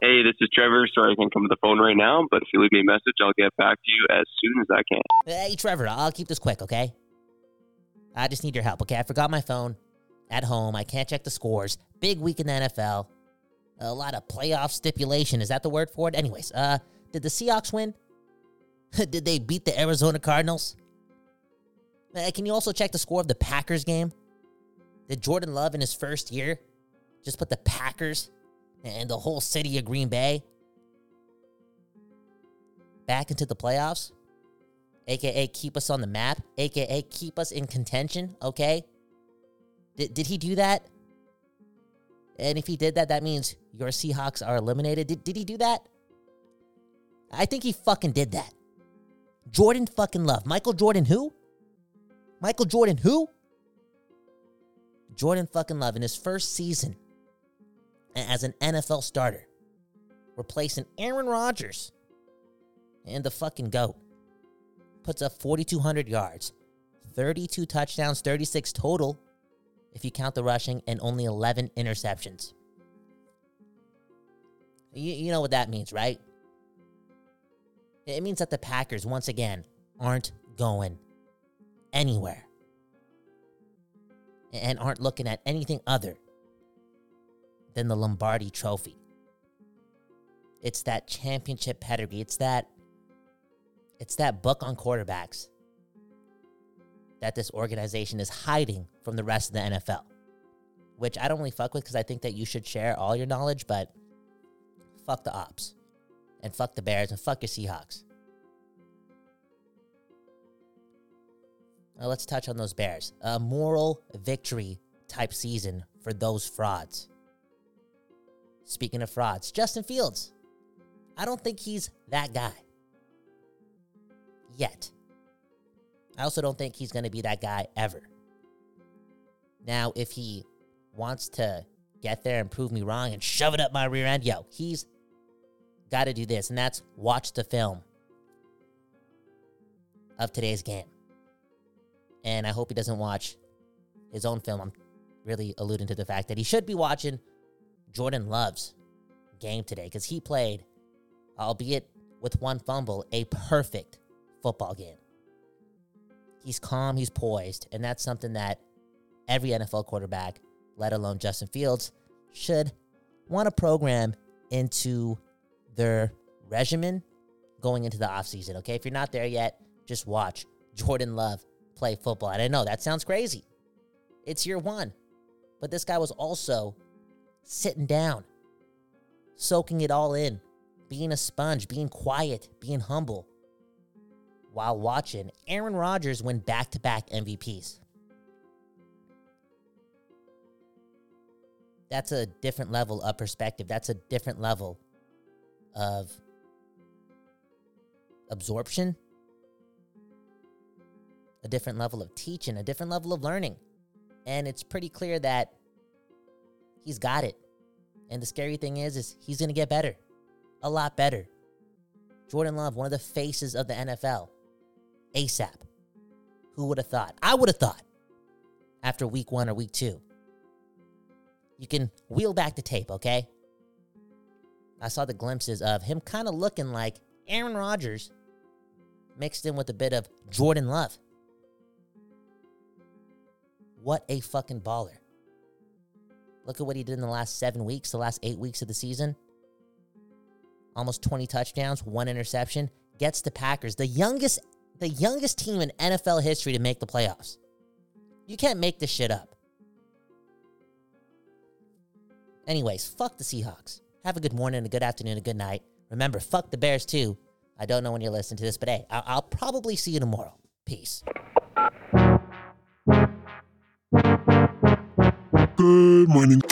Hey, this is Trevor. Sorry I can't come to the phone right now, but if you leave me a message, I'll get back to you as soon as I can. Hey, Trevor, I'll keep this quick, okay? I just need your help, okay? I forgot my phone at home. I can't check the scores. Big week in the NFL. A lot of playoff stipulation. Is that the word for it? Anyways, uh, did the Seahawks win? did they beat the Arizona Cardinals? Uh, can you also check the score of the Packers game? Did Jordan Love in his first year just put the Packers and the whole city of Green Bay back into the playoffs? AKA keep us on the map, AKA keep us in contention, okay? Did, did he do that? And if he did that, that means your Seahawks are eliminated. Did, did he do that? I think he fucking did that. Jordan fucking Love. Michael Jordan who? Michael Jordan who? Jordan fucking Love in his first season as an NFL starter, replacing Aaron Rodgers and the fucking GOAT. Puts up 4,200 yards, 32 touchdowns, 36 total if you count the rushing, and only 11 interceptions. You, you know what that means, right? It means that the Packers, once again, aren't going anywhere and aren't looking at anything other than the Lombardi trophy. It's that championship pedigree. It's that it's that book on quarterbacks that this organization is hiding from the rest of the NFL. Which I don't really fuck with because I think that you should share all your knowledge, but fuck the ops. And fuck the Bears and fuck your Seahawks. Now let's touch on those Bears. A moral victory type season for those frauds. Speaking of frauds, Justin Fields. I don't think he's that guy. Yet. I also don't think he's going to be that guy ever. Now, if he wants to get there and prove me wrong and shove it up my rear end, yo, he's got to do this, and that's watch the film of today's game. And I hope he doesn't watch his own film. I'm really alluding to the fact that he should be watching Jordan Love's game today because he played, albeit with one fumble, a perfect football game. He's calm, he's poised, and that's something that every NFL quarterback, let alone Justin Fields, should want to program into their regimen going into the offseason. Okay, if you're not there yet, just watch Jordan Love play football. And I know that sounds crazy. It's year one. But this guy was also sitting down, soaking it all in, being a sponge, being quiet, being humble, while watching Aaron Rodgers win back to back MVPs. That's a different level of perspective. That's a different level of absorption, a different level of teaching, a different level of learning. And it's pretty clear that he's got it. And the scary thing is, is he's to get better, a lot better. Jordan Love, one of the faces of the NFL, ASAP. Who would have thought? I would have thought after week one or week two. You can wheel back the tape, okay? I saw the glimpses of him kind of looking like Aaron Rodgers mixed in with a bit of Jordan Love. What a fucking baller. Look at what he did in the last seven weeks, the last eight weeks of the season. Almost 20 touchdowns, one interception. Gets the Packers, the youngest, the youngest team in NFL history to make the playoffs. You can't make this shit up. Anyways, fuck the Seahawks. Have a good morning, a good afternoon, a good night. Remember, fuck the Bears too. I don't know when you're listening to this, but hey, I'll, I'll probably see you tomorrow. Peace. Good morning.